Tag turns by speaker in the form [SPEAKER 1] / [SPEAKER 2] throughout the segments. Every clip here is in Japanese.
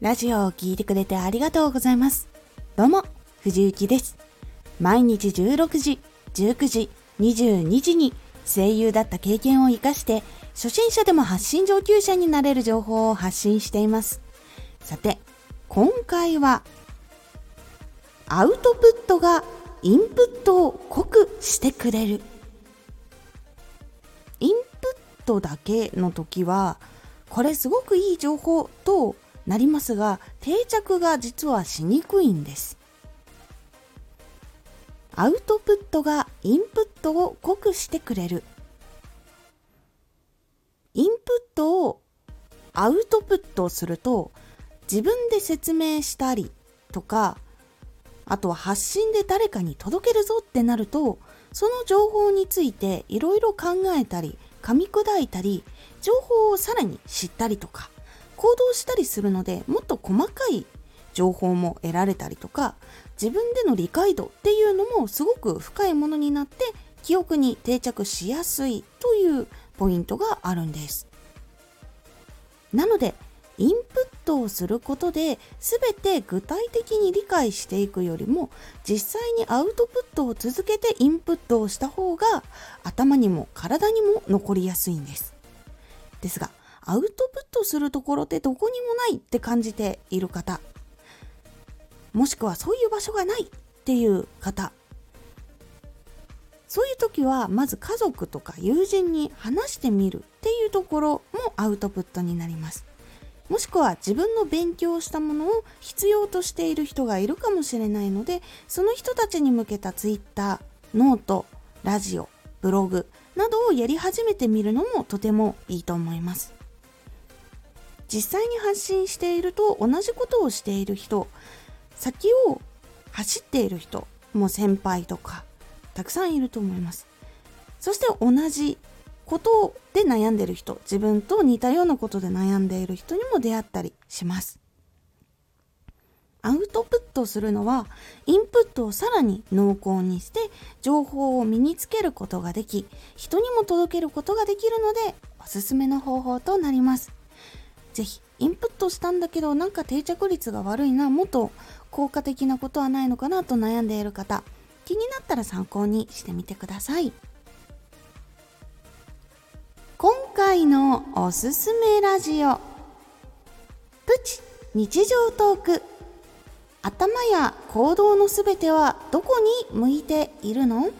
[SPEAKER 1] ラジオを聴いてくれてありがとうございます。どうも、藤幸です。毎日16時、19時、22時に声優だった経験を活かして、初心者でも発信上級者になれる情報を発信しています。さて、今回は、アウトプットがインプットを濃くしてくれる。インプットだけの時は、これすごくいい情報となりますが、定着が実はしにくいんです。アウトプットがインプットを濃くしてくれる。インプットをアウトプットすると、自分で説明したりとか、あとは発信で誰かに届けるぞってなると、その情報についていろいろ考えたり、噛み砕いたり、情報をさらに知ったりとか、行動したりするので、もっと細かい情報も得られたりとか、自分での理解度っていうのもすごく深いものになって、記憶に定着しやすいというポイントがあるんです。なので、インプットをすることで全て具体的に理解していくよりも実際にアウトプットを続けてインプットをした方が頭にも体にも残りやすいんですですがアウトプットするところってどこにもないって感じている方。もしくはそういう場所がないっていう方。そういう時はまず家族とか友人に話してみるっていうところもアウトプットになります。もしくは自分の勉強したものを必要としている人がいるかもしれないのでその人たちに向けた Twitter ノートラジオブログなどをやり始めてみるのもとてもいいと思います。実際に発信していると同じことをしている人先を走っている人も先輩とかたくさんいると思います。そして同じことで悩んでいる人自分と似たようなことで悩んでいる人にも出会ったりします。アウトプットするのはインプットをさらに濃厚にして情報を身につけることができ人にも届けることができるのでおすすめの方法となります。ぜひインプットしたんだけどなんか定着率が悪いなもっと効果的なことはないのかなと悩んでいる方気になったら参考にしてみてください。今回のおすすめラジオプチ日常トーク。頭や行動のすべてはどこに向いているの？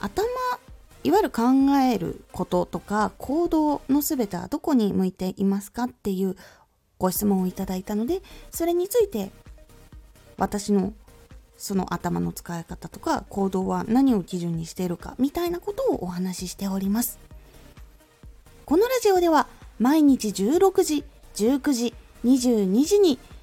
[SPEAKER 1] 頭いわゆる考えることとか行動のすべてはどこに向いていますかっていうご質問をいただいたのでそれについて私のその頭の使い方とか行動は何を基準にしているかみたいなことをお話ししております。このラジオでは毎日16時19時22時に